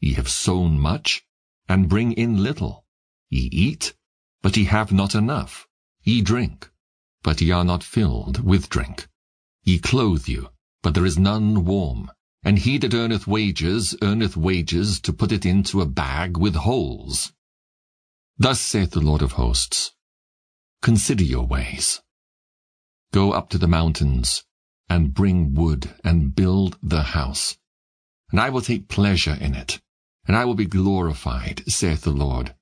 Ye have sown much, and bring in little. Ye eat, but ye have not enough. Ye drink, but ye are not filled with drink. Ye clothe you, but there is none warm. And he that earneth wages, earneth wages to put it into a bag with holes. Thus saith the Lord of hosts, Consider your ways. Go up to the mountains, and bring wood, and build the house. And I will take pleasure in it, and I will be glorified, saith the Lord.